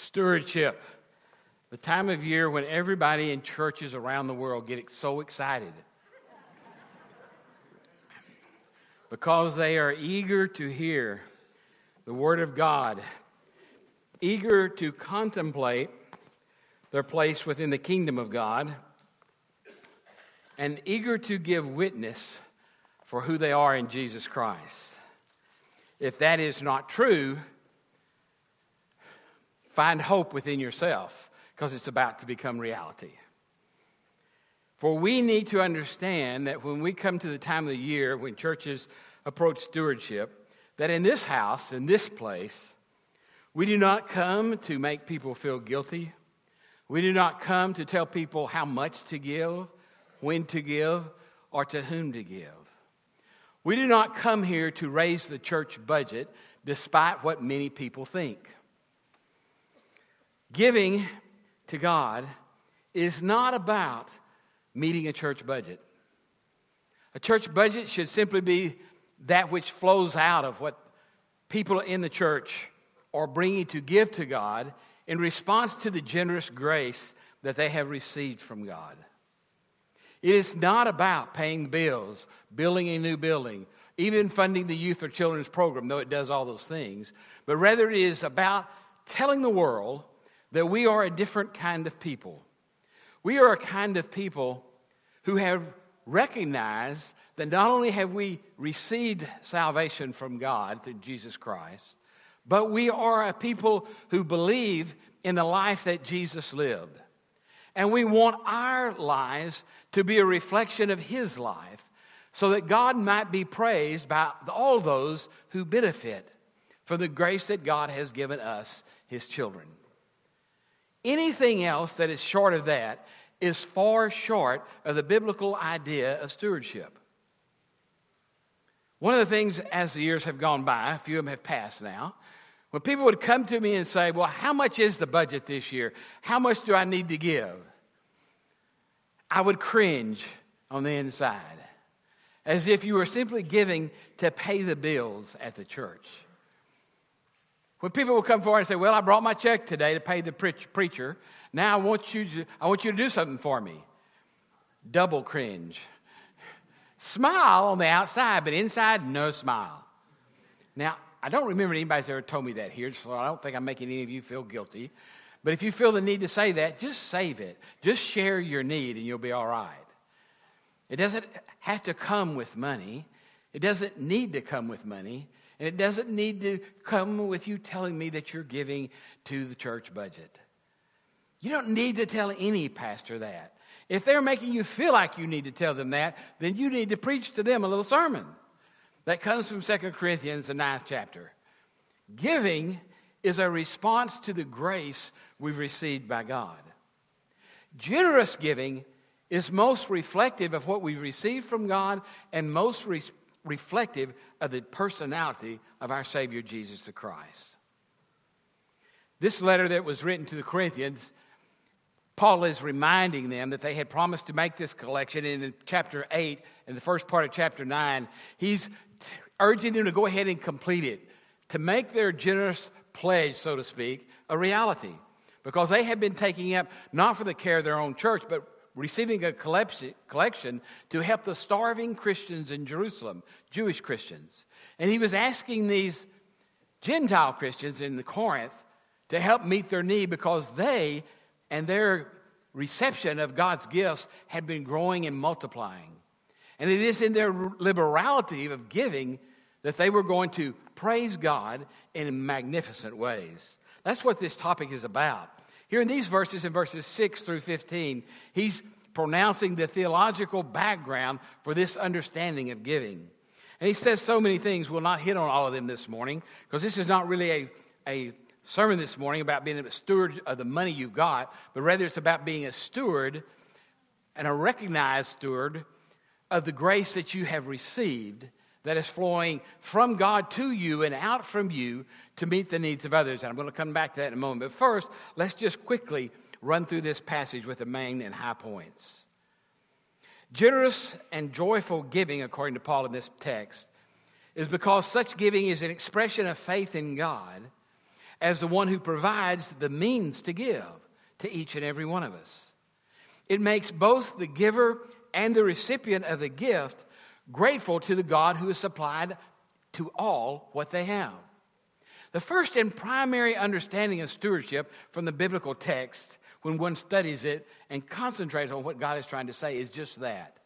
Stewardship, the time of year when everybody in churches around the world get so excited because they are eager to hear the Word of God, eager to contemplate their place within the kingdom of God, and eager to give witness for who they are in Jesus Christ. If that is not true, find hope within yourself because it's about to become reality. For we need to understand that when we come to the time of the year when churches approach stewardship, that in this house, in this place, we do not come to make people feel guilty. We do not come to tell people how much to give, when to give, or to whom to give. We do not come here to raise the church budget despite what many people think. Giving to God is not about meeting a church budget. A church budget should simply be that which flows out of what people in the church are bringing to give to God in response to the generous grace that they have received from God. It is not about paying bills, building a new building, even funding the youth or children's program, though it does all those things, but rather it is about telling the world that we are a different kind of people. We are a kind of people who have recognized that not only have we received salvation from God through Jesus Christ, but we are a people who believe in the life that Jesus lived. And we want our lives to be a reflection of His life so that God might be praised by all those who benefit from the grace that God has given us, His children. Anything else that is short of that is far short of the biblical idea of stewardship. One of the things as the years have gone by, a few of them have passed now, when people would come to me and say, Well, how much is the budget this year? How much do I need to give? I would cringe on the inside, as if you were simply giving to pay the bills at the church. When people will come forward and say, Well, I brought my check today to pay the preacher, now I want you to, I want you to do something for me. Double cringe. Smile on the outside, but inside, no smile. Now, I don't remember anybody's ever told me that here, so I don't think I'm making any of you feel guilty. But if you feel the need to say that, just save it. Just share your need and you'll be all right. It doesn't have to come with money. It doesn't need to come with money. And it doesn't need to come with you telling me that you're giving to the church budget. You don't need to tell any pastor that. If they're making you feel like you need to tell them that, then you need to preach to them a little sermon. That comes from 2 Corinthians, the ninth chapter. Giving is a response to the grace we've received by God. Generous giving is most reflective of what we've received from God and most re- reflective of the personality of our Savior Jesus the Christ. This letter that was written to the Corinthians Paul is reminding them that they had promised to make this collection. And in chapter 8, in the first part of chapter 9, he's urging them to go ahead and complete it, to make their generous pledge, so to speak, a reality. Because they had been taking up, not for the care of their own church, but receiving a collection to help the starving Christians in Jerusalem, Jewish Christians. And he was asking these Gentile Christians in Corinth to help meet their need because they and their reception of God's gifts had been growing and multiplying. And it is in their liberality of giving that they were going to praise God in magnificent ways. That's what this topic is about. Here in these verses, in verses 6 through 15, he's pronouncing the theological background for this understanding of giving. And he says so many things. We'll not hit on all of them this morning because this is not really a, a sermon this morning about being a steward of the money you've got, but rather it's about being a steward and a recognized steward of the grace that you have received that is flowing from God to you and out from you to meet the needs of others. And I'm going to come back to that in a moment. But first, let's just quickly run through this passage with the main and high points. Generous and joyful giving, according to Paul in this text, is because such giving is an expression of faith in God as the one who provides the means to give to each and every one of us. It makes both the giver and the recipient of the gift grateful to the God who has supplied to all what they have. The first and primary understanding of stewardship from the biblical text, when one studies it and concentrates on what God is trying to say, is just that.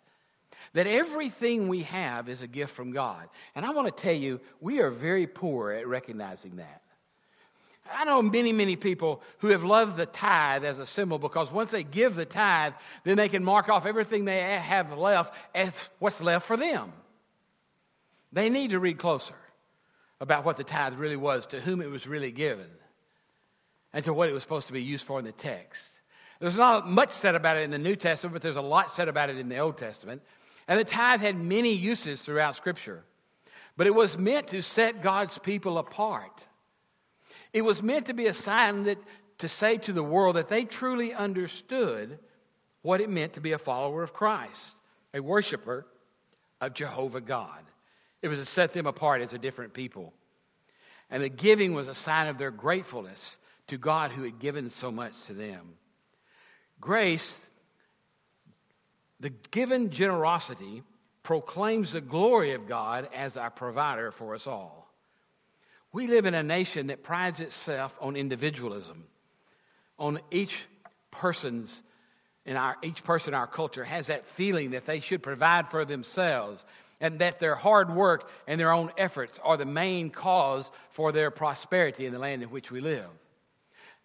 That everything we have is a gift from God. And I want to tell you, we are very poor at recognizing that. I know many, many people who have loved the tithe as a symbol because once they give the tithe, then they can mark off everything they have left as what's left for them. They need to read closer about what the tithe really was, to whom it was really given, and to what it was supposed to be used for in the text. There's not much said about it in the New Testament, but there's a lot said about it in the Old Testament. And the tithe had many uses throughout Scripture. But it was meant to set God's people apart. It was meant to be a sign that, to say to the world that they truly understood what it meant to be a follower of Christ, a worshiper of Jehovah God. It was to set them apart as a different people. And the giving was a sign of their gratefulness to God who had given so much to them. Grace, the given generosity, proclaims the glory of God as our provider for us all. We live in a nation that prides itself on individualism, on each person's in our each person in our culture has that feeling that they should provide for themselves and that their hard work and their own efforts are the main cause for their prosperity in the land in which we live.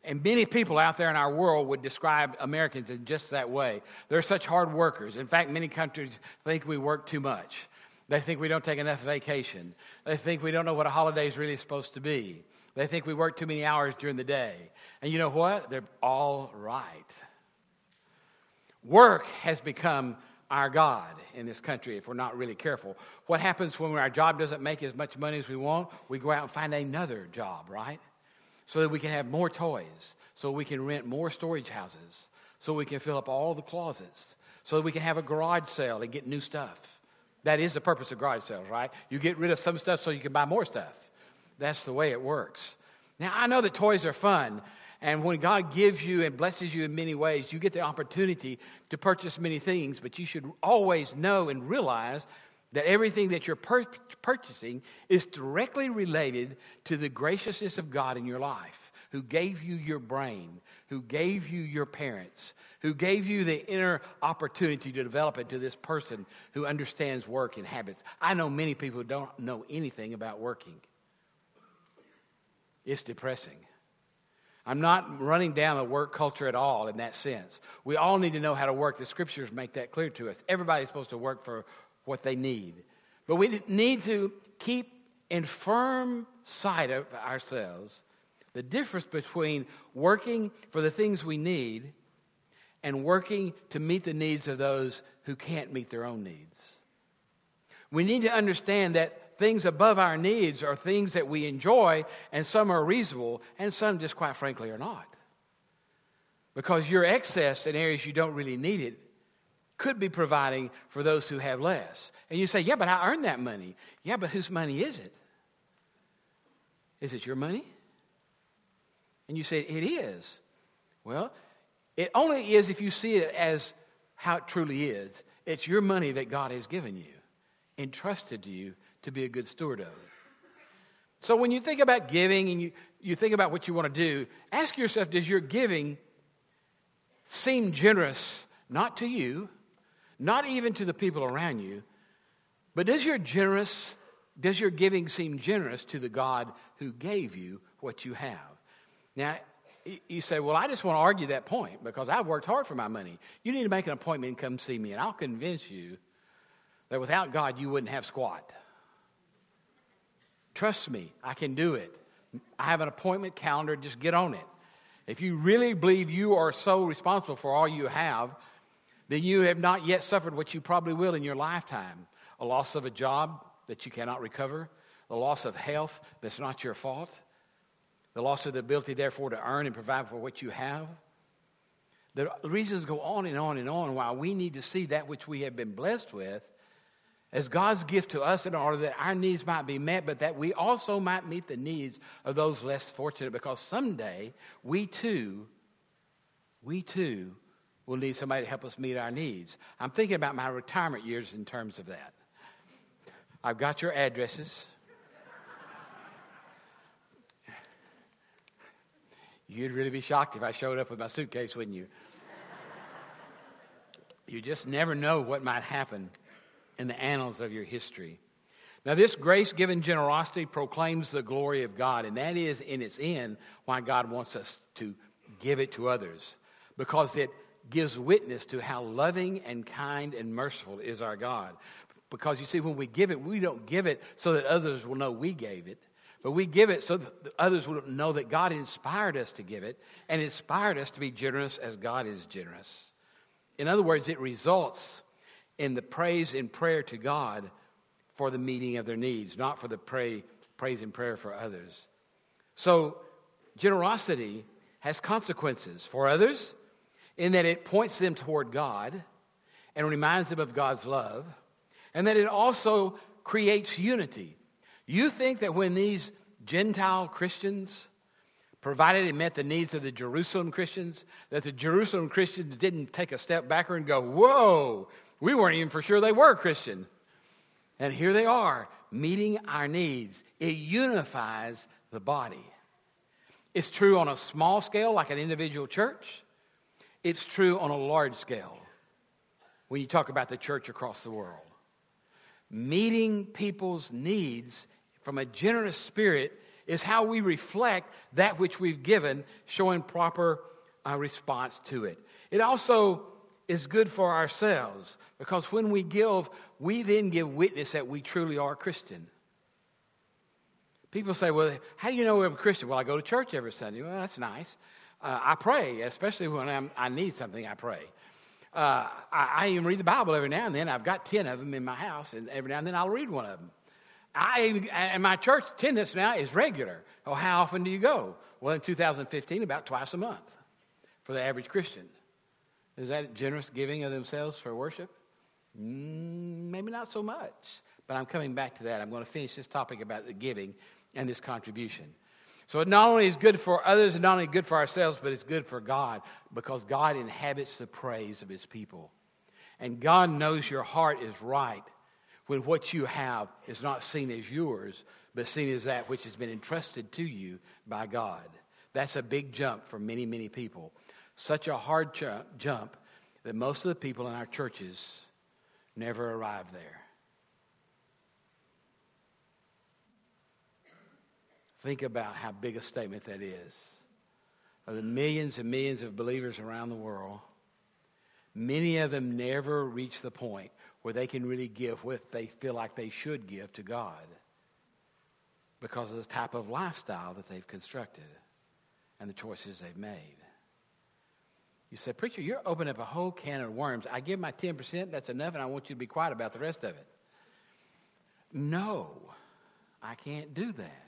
And many people out there in our world would describe Americans in just that way. They're such hard workers. In fact, many countries think we work too much. They think we don't take enough vacation. They think we don't know what a holiday is really supposed to be. They think we work too many hours during the day. And you know what? They're all right. Work has become our God in this country if we're not really careful. What happens when our job doesn't make as much money as we want? We go out and find another job, right? So that we can have more toys, so we can rent more storage houses, so we can fill up all the closets, so that we can have a garage sale and get new stuff. That is the purpose of garage sales, right? You get rid of some stuff so you can buy more stuff. That's the way it works. Now, I know that toys are fun, and when God gives you and blesses you in many ways, you get the opportunity to purchase many things, but you should always know and realize that everything that you're pur- purchasing is directly related to the graciousness of God in your life, who gave you your brain, who gave you your parents, who gave you the inner opportunity to develop it to this person who understands work and habits. I know many people don't know anything about working. It's depressing. I'm not running down a work culture at all in that sense. We all need to know how to work. The scriptures make that clear to us. Everybody's supposed to work for what they need. But we need to keep in firm sight of ourselves the difference between working for the things we need and working to meet the needs of those who can't meet their own needs. We need to understand that things above our needs are things that we enjoy, and some are reasonable, and some just quite frankly are not. Because your excess in areas you don't really need it could be providing for those who have less. And you say, Yeah, but I earned that money. Yeah, but whose money is it? Is it your money? And you say, It is. Well, it only is if you see it as how it truly is. It's your money that God has given you, entrusted to you to be a good steward of. So when you think about giving and you, you think about what you want to do, ask yourself does your giving seem generous not to you, not even to the people around you, but does your generous does your giving seem generous to the God who gave you what you have? Now, you say, Well, I just want to argue that point because I've worked hard for my money. You need to make an appointment and come see me, and I'll convince you that without God, you wouldn't have squat. Trust me, I can do it. I have an appointment calendar, just get on it. If you really believe you are so responsible for all you have, then you have not yet suffered what you probably will in your lifetime a loss of a job that you cannot recover, the loss of health that's not your fault, the loss of the ability, therefore, to earn and provide for what you have. The reasons go on and on and on why we need to see that which we have been blessed with as God's gift to us in order that our needs might be met, but that we also might meet the needs of those less fortunate because someday we too, we too will need somebody to help us meet our needs. I'm thinking about my retirement years in terms of that. I've got your addresses. You'd really be shocked if I showed up with my suitcase, wouldn't you? you just never know what might happen in the annals of your history. Now, this grace given generosity proclaims the glory of God, and that is in its end why God wants us to give it to others, because it gives witness to how loving and kind and merciful is our God. Because you see, when we give it, we don't give it so that others will know we gave it. But we give it so that others will know that God inspired us to give it and inspired us to be generous as God is generous. In other words, it results in the praise and prayer to God for the meeting of their needs, not for the pray, praise and prayer for others. So, generosity has consequences for others in that it points them toward God and reminds them of God's love, and that it also creates unity. You think that when these Gentile Christians provided and met the needs of the Jerusalem Christians, that the Jerusalem Christians didn't take a step backward and go, Whoa, we weren't even for sure they were Christian. And here they are, meeting our needs. It unifies the body. It's true on a small scale, like an individual church. It's true on a large scale when you talk about the church across the world. Meeting people's needs from a generous spirit is how we reflect that which we've given, showing proper uh, response to it. It also is good for ourselves because when we give, we then give witness that we truly are Christian. People say, Well, how do you know we're a Christian? Well, I go to church every Sunday. Well, that's nice. Uh, I pray, especially when I'm, i need something, I pray. Uh, I, I, even read the Bible every now and then. I've got 10 of them in my house, and every now and then I'll read one of them. I, and my church attendance now is regular. Oh, how often do you go? Well, in 2015, about twice a month for the average Christian. Is that generous giving of themselves for worship? Mm, maybe not so much. But I'm coming back to that. I'm going to finish this topic about the giving and this contribution. So it not only is good for others and not only good for ourselves, but it's good for God because God inhabits the praise of his people. And God knows your heart is right when what you have is not seen as yours, but seen as that which has been entrusted to you by God. That's a big jump for many, many people. Such a hard jump that most of the people in our churches never arrive there. Think about how big a statement that is. Of the millions and millions of believers around the world, many of them never reach the point where they can really give what they feel like they should give to God because of the type of lifestyle that they've constructed and the choices they've made. You say, Preacher, you're opening up a whole can of worms. I give my 10%, that's enough, and I want you to be quiet about the rest of it. No, I can't do that.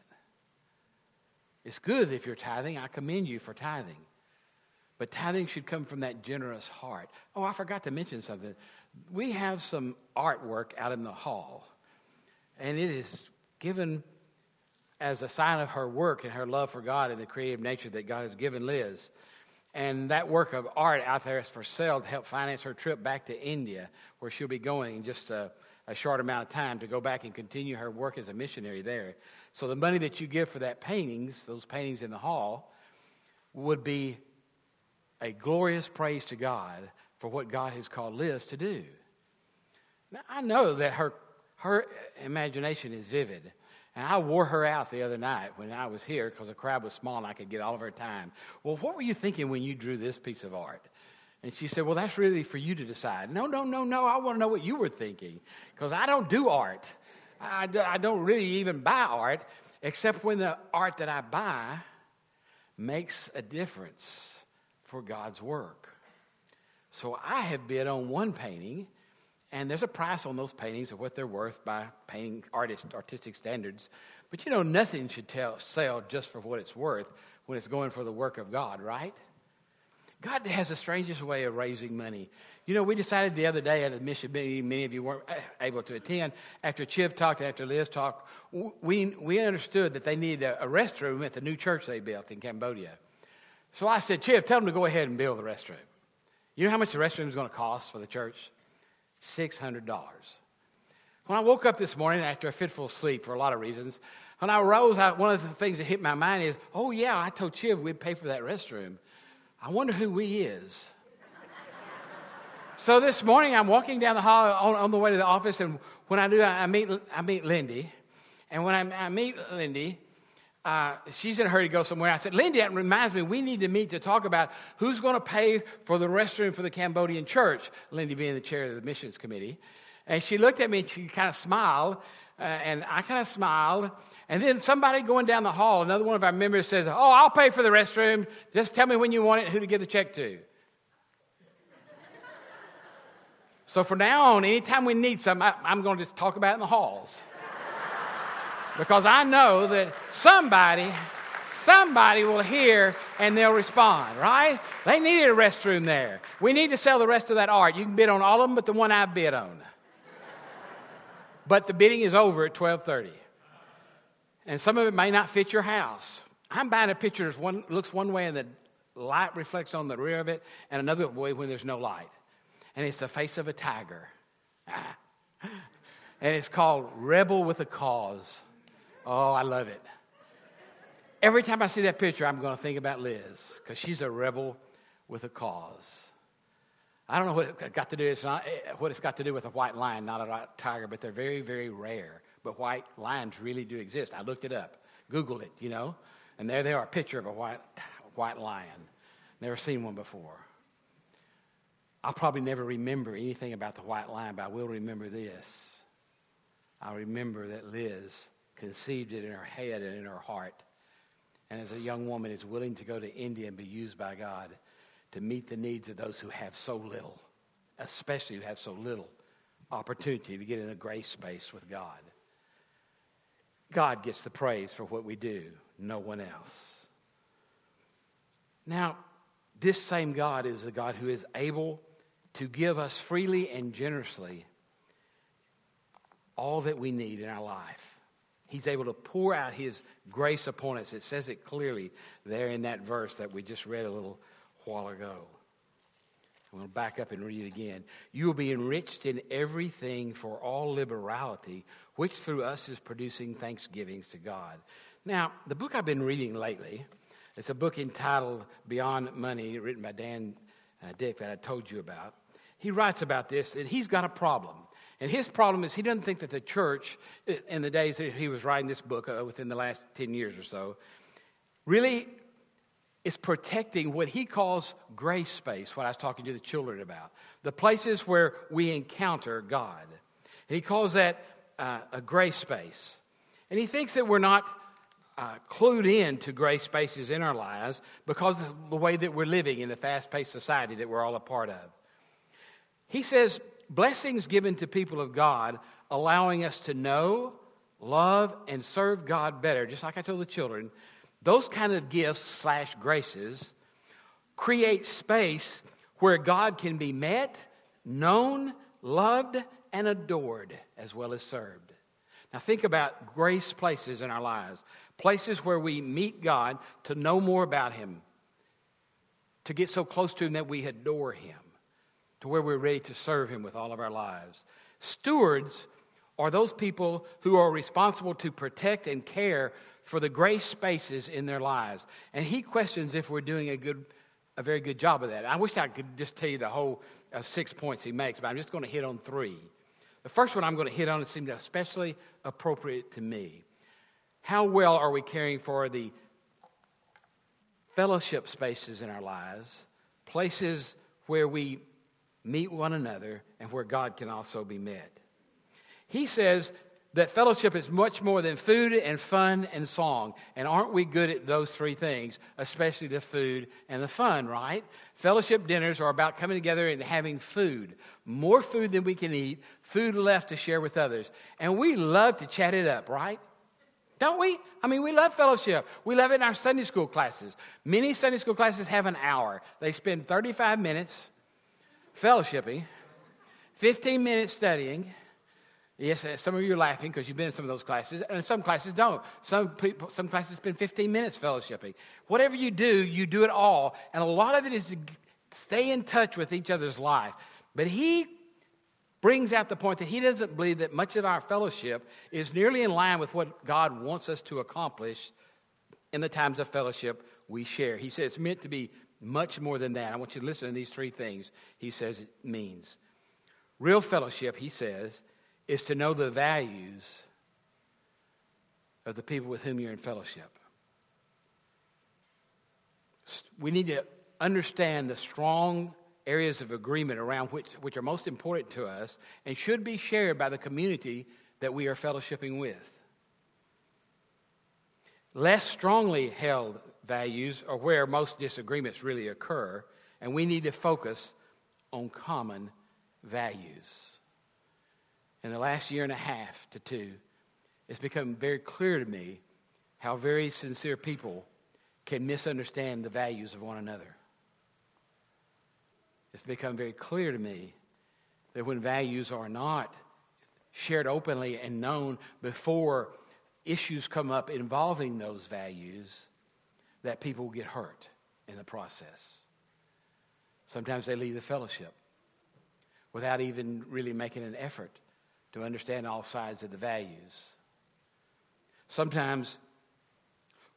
It's good if you're tithing. I commend you for tithing. But tithing should come from that generous heart. Oh, I forgot to mention something we have some artwork out in the hall, and it is given as a sign of her work and her love for God and the creative nature that God has given Liz. And that work of art out there is for sale to help finance her trip back to India, where she'll be going in just a, a short amount of time to go back and continue her work as a missionary there. So the money that you give for that paintings, those paintings in the hall, would be a glorious praise to God for what God has called Liz to do. Now, I know that her, her imagination is vivid. And I wore her out the other night when I was here because the crowd was small and I could get all of her time. Well, what were you thinking when you drew this piece of art? And she said, Well, that's really for you to decide. No, no, no, no. I want to know what you were thinking because I don't do art. I, I don't really even buy art except when the art that I buy makes a difference for God's work. So I have bid on one painting, and there's a price on those paintings of what they're worth by painting artist artistic standards. But you know, nothing should tell, sell just for what it's worth when it's going for the work of God, right? God has the strangest way of raising money. You know, we decided the other day at a mission meeting, many of you weren't able to attend, after Chiv talked, after Liz talked, we, we understood that they needed a, a restroom at the new church they built in Cambodia. So I said, Chiv, tell them to go ahead and build the restroom. You know how much the restroom is going to cost for the church? $600. When I woke up this morning after a fitful sleep for a lot of reasons, when I rose, I, one of the things that hit my mind is, oh, yeah, I told Chiv we'd pay for that restroom. I wonder who we is. so this morning, I'm walking down the hall on, on, the way to the office, and when I do, I, I meet, I meet Lindy. And when I, I meet Lindy, uh, she's in a hurry to go somewhere. I said, Lindy, that reminds me, we need to meet to talk about who's going to pay for the restroom for the Cambodian church, Lindy being the chair of the missions committee. And she looked at me and she kind of smiled, uh, and I kind of smiled. And then somebody going down the hall, another one of our members says, Oh, I'll pay for the restroom. Just tell me when you want it, who to give the check to. so from now on, anytime we need something, I, I'm going to just talk about it in the halls. Because I know that somebody, somebody will hear and they'll respond, right? They needed a restroom there. We need to sell the rest of that art. You can bid on all of them, but the one I bid on. but the bidding is over at 1230 and some of it may not fit your house. I'm buying a picture that one, looks one way and the light reflects on the rear of it, and another way when there's no light. And it's the face of a tiger. Ah. and it's called Rebel with a Cause. Oh, I love it. Every time I see that picture, I'm going to think about Liz because she's a rebel with a cause. I don't know what it got to do. It's not eh, what it's got to do with a white lion, not a tiger, but they're very, very rare but white lions really do exist. I looked it up, Googled it, you know, and there they are, a picture of a white, white lion. Never seen one before. I'll probably never remember anything about the white lion, but I will remember this. I remember that Liz conceived it in her head and in her heart. And as a young woman is willing to go to India and be used by God to meet the needs of those who have so little, especially who have so little opportunity to get in a grace space with God. God gets the praise for what we do, no one else. Now, this same God is the God who is able to give us freely and generously all that we need in our life. He's able to pour out His grace upon us. It says it clearly there in that verse that we just read a little while ago. I'm going to back up and read it again. You will be enriched in everything for all liberality, which through us is producing thanksgivings to God. Now, the book I've been reading lately, it's a book entitled Beyond Money, written by Dan uh, Dick that I told you about. He writes about this, and he's got a problem. And his problem is he doesn't think that the church, in the days that he was writing this book, uh, within the last 10 years or so, really is protecting what he calls grace space, what I was talking to the children about, the places where we encounter God. And he calls that uh, a grace space. And he thinks that we're not uh, clued in to grace spaces in our lives because of the way that we're living in the fast paced society that we're all a part of. He says, blessings given to people of God, allowing us to know, love, and serve God better, just like I told the children, those kind of gifts slash graces create space where God can be met, known, loved, and adored as well as served. Now, think about grace places in our lives places where we meet God to know more about Him, to get so close to Him that we adore Him, to where we're ready to serve Him with all of our lives. Stewards are those people who are responsible to protect and care for the grace spaces in their lives. And he questions if we're doing a good, a very good job of that. I wish I could just tell you the whole uh, six points he makes, but I'm just going to hit on three. The first one I'm going to hit on seemed especially appropriate to me. How well are we caring for the fellowship spaces in our lives, places where we meet one another and where God can also be met? He says that fellowship is much more than food and fun and song. And aren't we good at those three things, especially the food and the fun, right? Fellowship dinners are about coming together and having food. More food than we can eat, food left to share with others. And we love to chat it up, right? Don't we? I mean, we love fellowship. We love it in our Sunday school classes. Many Sunday school classes have an hour. They spend 35 minutes fellowshipping, 15 minutes studying. Yes, uh, some of you are laughing because you've been in some of those classes, and some classes don't. Some people, some classes spend 15 minutes fellowshipping. Whatever you do, you do it all, and a lot of it is to stay in touch with each other's life. But he brings out the point that he doesn't believe that much of our fellowship is nearly in line with what God wants us to accomplish in the times of fellowship we share. He says it's meant to be much more than that. I want you to listen to these three things he says it means. Real fellowship, he says, is to know the values of the people with whom you're in fellowship. We need to understand the strong areas of agreement around which, which are most important to us and should be shared by the community that we are fellowshipping with. Less strongly held values are where most disagreements really occur, and we need to focus on common values. In the last year and a half to two, it's become very clear to me how very sincere people can misunderstand the values of one another it's become very clear to me that when values are not shared openly and known before issues come up involving those values, that people get hurt in the process. Sometimes they leave the fellowship without even really making an effort to understand all sides of the values. Sometimes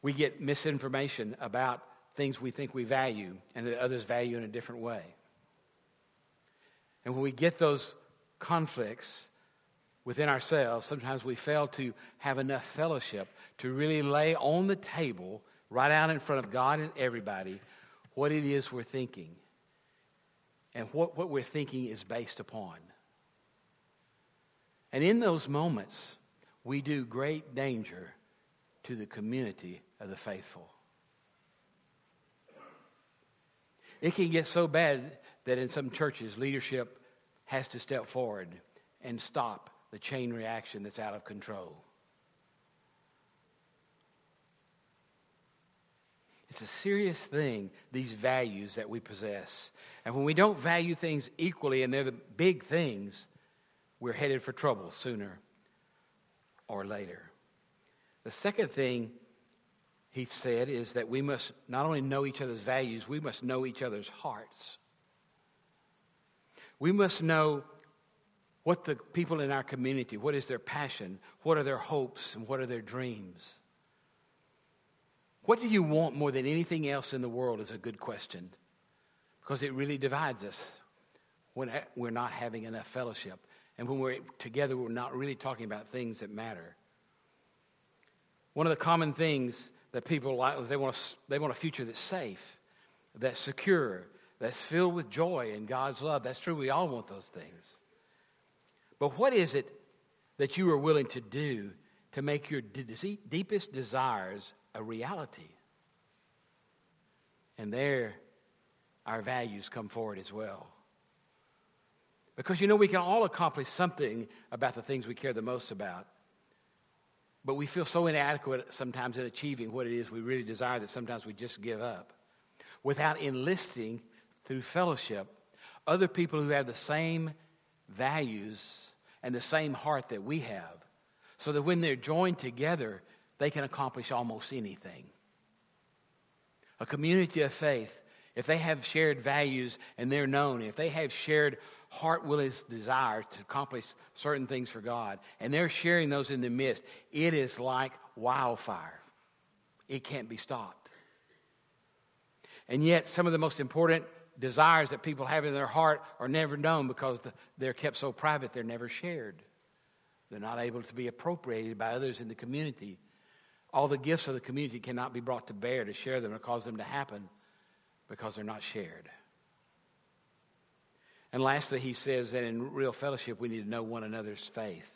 we get misinformation about things we think we value and that others value in a different way. And when we get those conflicts within ourselves, sometimes we fail to have enough fellowship to really lay on the table, right out in front of God and everybody, what it is we're thinking and what, what we're thinking is based upon. And in those moments, we do great danger to the community of the faithful. It can get so bad that in some churches, leadership has to step forward and stop the chain reaction that's out of control. It's a serious thing, these values that we possess. And when we don't value things equally and they're the big things, we're headed for trouble sooner or later. The second thing he said is that we must not only know each other's values, we must know each other's hearts. We must know what the people in our community, what is their passion, what are their hopes, and what are their dreams. What do you want more than anything else in the world is a good question because it really divides us when we're not having enough fellowship. And when we're together, we're not really talking about things that matter. One of the common things that people like, they want, a, they want a future that's safe, that's secure, that's filled with joy and God's love. That's true. We all want those things. But what is it that you are willing to do to make your deepest desires a reality? And there, our values come forward as well. Because you know, we can all accomplish something about the things we care the most about. But we feel so inadequate sometimes in achieving what it is we really desire that sometimes we just give up without enlisting through fellowship other people who have the same values and the same heart that we have, so that when they're joined together, they can accomplish almost anything. A community of faith, if they have shared values and they're known, if they have shared heart willing desires to accomplish certain things for God, and they're sharing those in the midst, it is like wildfire. It can't be stopped. And yet, some of the most important desires that people have in their heart are never known because they're kept so private, they're never shared. They're not able to be appropriated by others in the community. All the gifts of the community cannot be brought to bear to share them or cause them to happen because they're not shared. And lastly, he says that in real fellowship, we need to know one another's faith.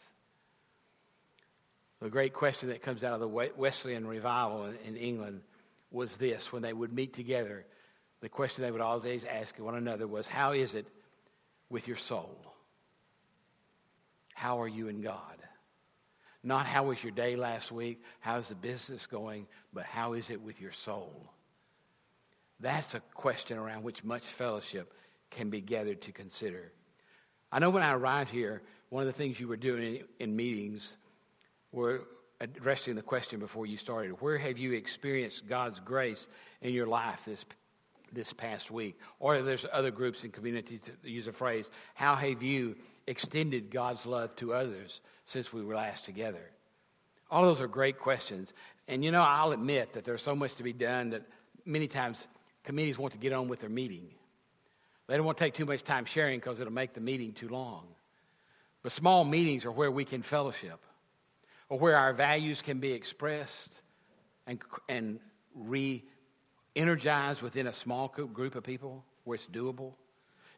The great question that comes out of the Wesleyan revival in England was this when they would meet together the question they would always ask one another was, How is it with your soul? How are you in God? Not how was your day last week, how's the business going, but how is it with your soul? That's a question around which much fellowship can be gathered to consider. I know when I arrived here, one of the things you were doing in, in meetings were addressing the question before you started where have you experienced God's grace in your life this, this past week? Or there's other groups and communities that use a phrase, how have you extended God's love to others since we were last together? All those are great questions. And you know, I'll admit that there's so much to be done that many times committees want to get on with their meeting. They don't want to take too much time sharing because it'll make the meeting too long. But small meetings are where we can fellowship, or where our values can be expressed and, and re energized within a small group of people where it's doable.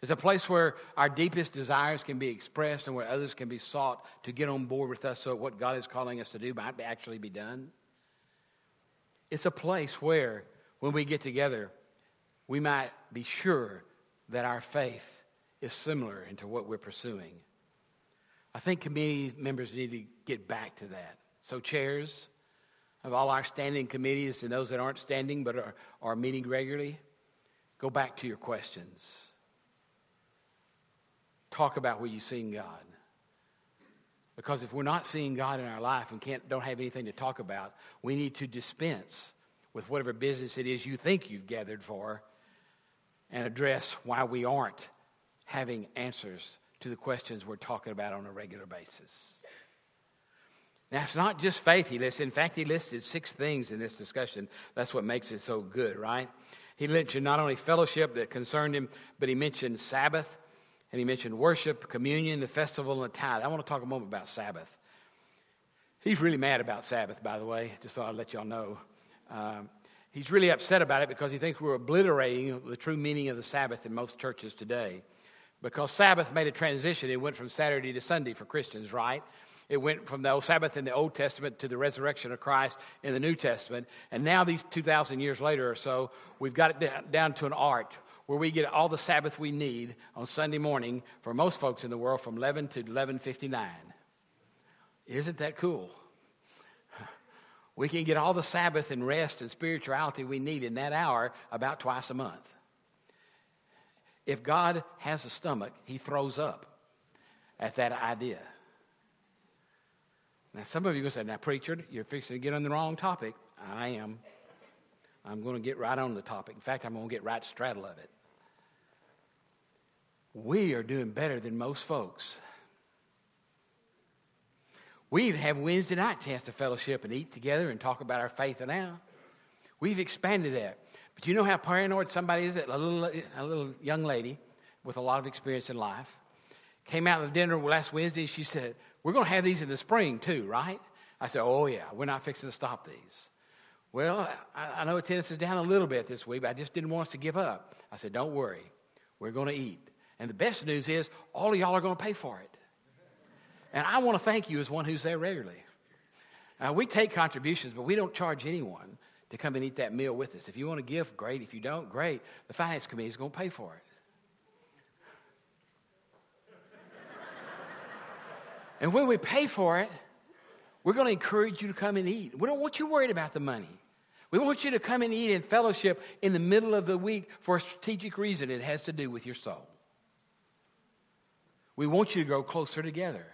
It's a place where our deepest desires can be expressed and where others can be sought to get on board with us so what God is calling us to do might actually be done. It's a place where, when we get together, we might be sure that our faith is similar into what we're pursuing. I think committee members need to get back to that. So, chairs of all our standing committees and those that aren't standing but are, are meeting regularly, go back to your questions. Talk about where you're seeing God. Because if we're not seeing God in our life and can't, don't have anything to talk about, we need to dispense with whatever business it is you think you've gathered for and address why we aren't having answers to the questions we're talking about on a regular basis. Now, it's not just faith he lists. In fact, he listed six things in this discussion. That's what makes it so good, right? He mentioned not only fellowship that concerned him, but he mentioned Sabbath, and he mentioned worship, communion, the festival, and the tithe. I want to talk a moment about Sabbath. He's really mad about Sabbath, by the way. Just thought I'd let y'all know. Um, he's really upset about it because he thinks we're obliterating the true meaning of the Sabbath in most churches today. Because Sabbath made a transition. It went from Saturday to Sunday for Christians, right? It went from the old Sabbath in the Old Testament to the resurrection of Christ in the New Testament. And now, these 2,000 years later or so, we've got it down to an art where we get all the Sabbath we need on Sunday morning for most folks in the world from 11 to 11:59. Isn't that cool? We can get all the Sabbath and rest and spirituality we need in that hour about twice a month. If God has a stomach, he throws up at that idea. Now, some of you are going to say, Now, preacher, you're fixing to get on the wrong topic. I am. I'm going to get right on the topic. In fact, I'm going to get right straddle of it. We are doing better than most folks. We even have Wednesday night chance to fellowship and eat together and talk about our faith now. We've expanded that. But you know how paranoid somebody is? That a little, a little young lady with a lot of experience in life came out to dinner last Wednesday. She said, "We're going to have these in the spring too, right?" I said, "Oh yeah, we're not fixing to stop these." Well, I, I know attendance is down a little bit this week, but I just didn't want us to give up. I said, "Don't worry, we're going to eat." And the best news is, all of y'all are going to pay for it. And I want to thank you as one who's there regularly. Uh, we take contributions, but we don't charge anyone to come and eat that meal with us. If you want to give, great. If you don't, great. The finance committee is going to pay for it. and when we pay for it, we're going to encourage you to come and eat. We don't want you worried about the money. We want you to come and eat in fellowship in the middle of the week for a strategic reason. It has to do with your soul. We want you to grow closer together.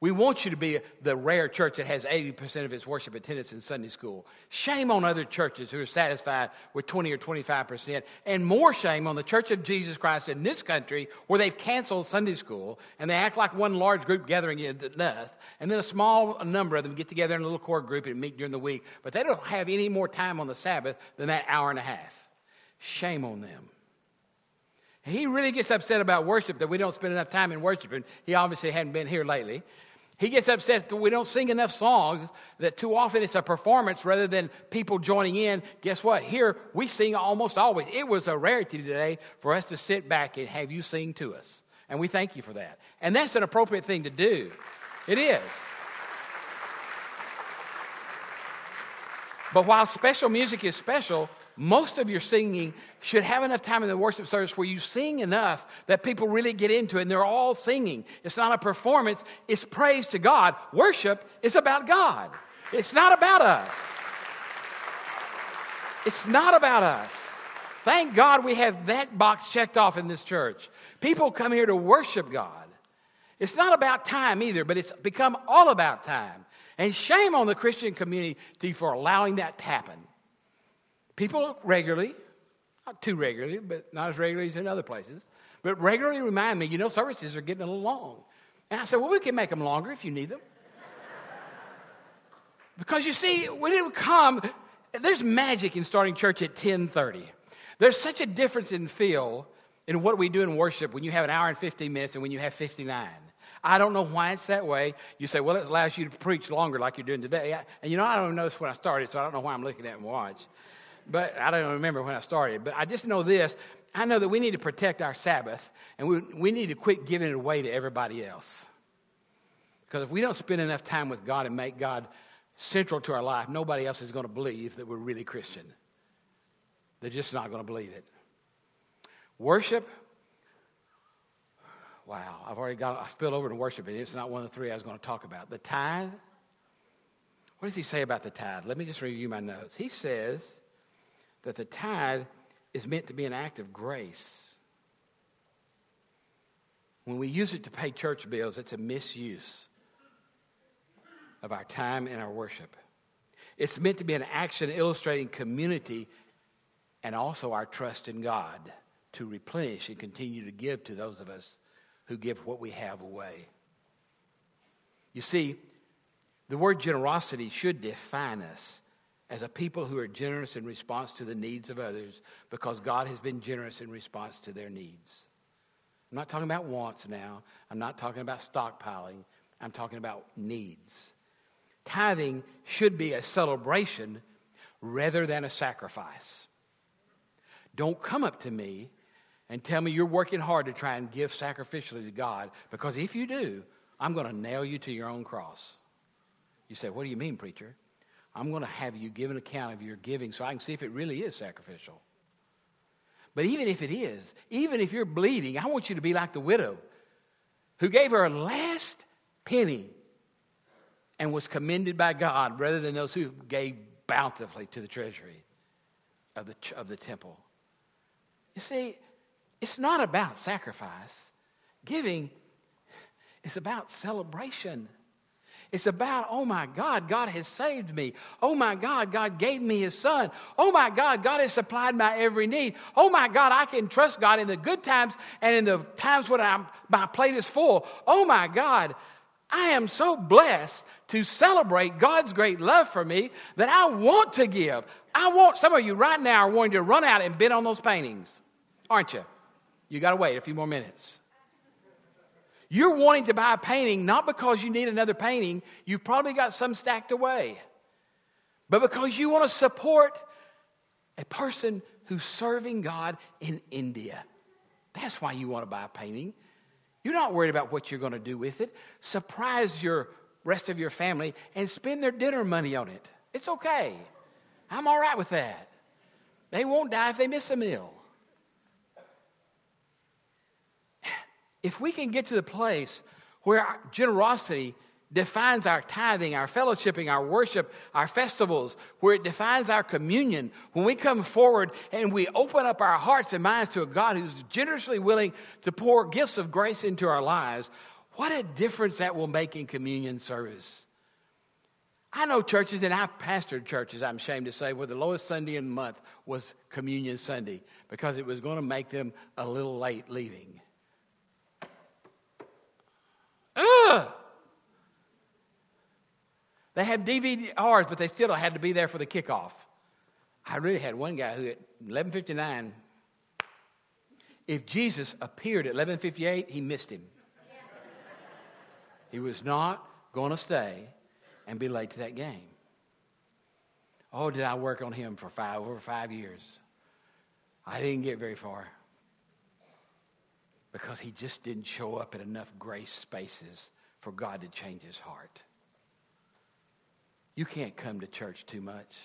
We want you to be the rare church that has 80% of its worship attendance in Sunday school. Shame on other churches who are satisfied with 20 or 25%, and more shame on the Church of Jesus Christ in this country where they've canceled Sunday school and they act like one large group gathering enough, and then a small number of them get together in a little core group and meet during the week, but they don't have any more time on the Sabbath than that hour and a half. Shame on them. He really gets upset about worship that we don't spend enough time in worship, and he obviously hadn't been here lately. He gets upset that we don't sing enough songs, that too often it's a performance rather than people joining in. Guess what? Here we sing almost always. It was a rarity today for us to sit back and have you sing to us. And we thank you for that. And that's an appropriate thing to do. It is. But while special music is special, most of your singing should have enough time in the worship service where you sing enough that people really get into it and they're all singing. It's not a performance, it's praise to God. Worship is about God, it's not about us. It's not about us. Thank God we have that box checked off in this church. People come here to worship God. It's not about time either, but it's become all about time. And shame on the Christian community for allowing that to happen. People regularly, not too regularly, but not as regularly as in other places, but regularly remind me, you know, services are getting a little long. And I said, well, we can make them longer if you need them. because you see, when it would come, there's magic in starting church at 1030. There's such a difference in feel in what we do in worship when you have an hour and 15 minutes and when you have 59. I don't know why it's that way. You say, well, it allows you to preach longer like you're doing today. And you know, I don't notice when I started, so I don't know why I'm looking at and watch. But I don't remember when I started. But I just know this. I know that we need to protect our Sabbath, and we, we need to quit giving it away to everybody else. Because if we don't spend enough time with God and make God central to our life, nobody else is going to believe that we're really Christian. They're just not going to believe it. Worship Wow, I've already got, I spilled over to worship, and it's not one of the three I was going to talk about. The tithe. What does he say about the tithe? Let me just review my notes. He says that the tithe is meant to be an act of grace. When we use it to pay church bills, it's a misuse of our time and our worship. It's meant to be an action illustrating community and also our trust in God to replenish and continue to give to those of us who give what we have away. You see, the word generosity should define us as a people who are generous in response to the needs of others because God has been generous in response to their needs. I'm not talking about wants now. I'm not talking about stockpiling. I'm talking about needs. Tithing should be a celebration rather than a sacrifice. Don't come up to me and tell me you're working hard to try and give sacrificially to God, because if you do, I'm going to nail you to your own cross. You say, What do you mean, preacher? I'm going to have you give an account of your giving so I can see if it really is sacrificial. But even if it is, even if you're bleeding, I want you to be like the widow who gave her last penny and was commended by God rather than those who gave bountifully to the treasury of the, of the temple. You see, it's not about sacrifice. Giving is about celebration. It's about, oh my God, God has saved me. Oh my God, God gave me his son. Oh my God, God has supplied my every need. Oh my God, I can trust God in the good times and in the times when I'm, my plate is full. Oh my God, I am so blessed to celebrate God's great love for me that I want to give. I want, some of you right now are wanting to run out and bid on those paintings, aren't you? You got to wait a few more minutes. You're wanting to buy a painting not because you need another painting, you've probably got some stacked away, but because you want to support a person who's serving God in India. That's why you want to buy a painting. You're not worried about what you're going to do with it. Surprise your rest of your family and spend their dinner money on it. It's okay. I'm all right with that. They won't die if they miss a meal. If we can get to the place where generosity defines our tithing, our fellowshipping, our worship, our festivals, where it defines our communion, when we come forward and we open up our hearts and minds to a God who's generously willing to pour gifts of grace into our lives, what a difference that will make in communion service. I know churches, and I've pastored churches, I'm ashamed to say, where the lowest Sunday in the month was Communion Sunday because it was going to make them a little late leaving. Ugh! They had DVRs, but they still had to be there for the kickoff. I really had one guy who at 11:59, if Jesus appeared at 11:58, he missed him. he was not going to stay and be late to that game. Oh, did I work on him for five over five years? I didn't get very far because he just didn't show up in enough grace spaces for God to change his heart. You can't come to church too much.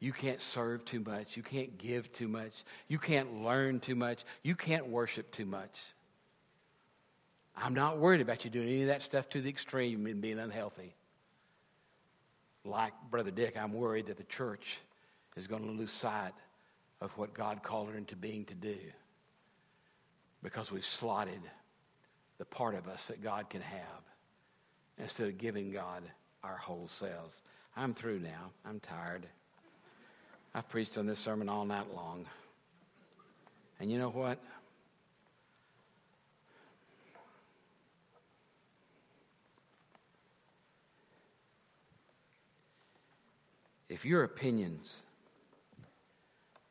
You can't serve too much. You can't give too much. You can't learn too much. You can't worship too much. I'm not worried about you doing any of that stuff to the extreme and being unhealthy. Like Brother Dick, I'm worried that the church is going to lose sight of what God called her into being to do because we've slotted the part of us that God can have instead of giving God our whole selves. I'm through now. I'm tired. I've preached on this sermon all night long. And you know what? If your opinions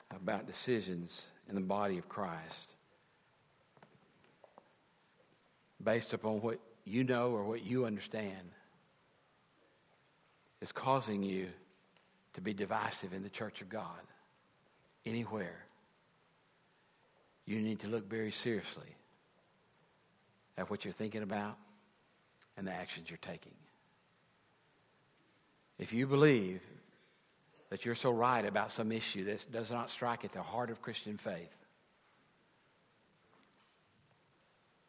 about decisions in the body of Christ, based upon what you know or what you understand, is causing you to be divisive in the church of God anywhere, you need to look very seriously at what you're thinking about and the actions you're taking. If you believe that you're so right about some issue that does not strike at the heart of Christian faith,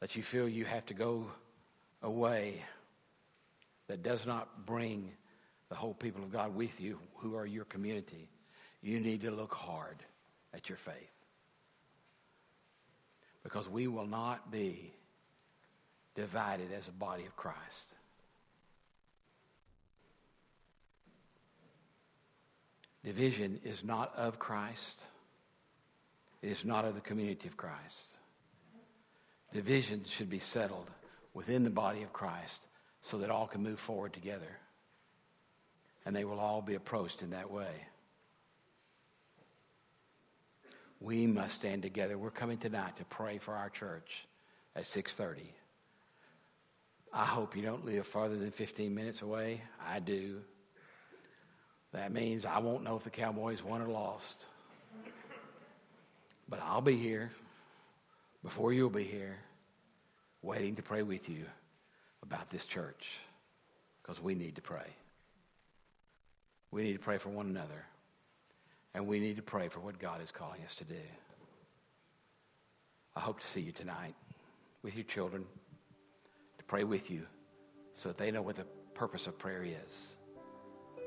that you feel you have to go away that does not bring the whole people of God with you, who are your community, you need to look hard at your faith. Because we will not be divided as a body of Christ. Division is not of Christ. It is not of the community of Christ. Division should be settled within the body of Christ so that all can move forward together and they will all be approached in that way. We must stand together. We're coming tonight to pray for our church at 6:30. I hope you don't live farther than 15 minutes away. I do. That means I won't know if the Cowboys won or lost. But I'll be here before you'll be here, waiting to pray with you about this church because we need to pray. We need to pray for one another. And we need to pray for what God is calling us to do. I hope to see you tonight with your children, to pray with you so that they know what the purpose of prayer is.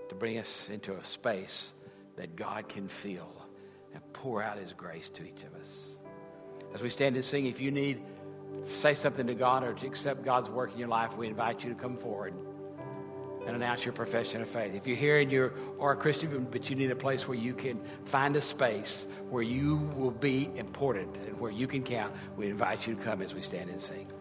To bring us into a space that God can feel and pour out His grace to each of us. As we stand and sing, if you need to say something to God or to accept God's work in your life, we invite you to come forward and announce your profession of faith. If you're here and you are a Christian, but you need a place where you can find a space where you will be important and where you can count, we invite you to come as we stand and sing.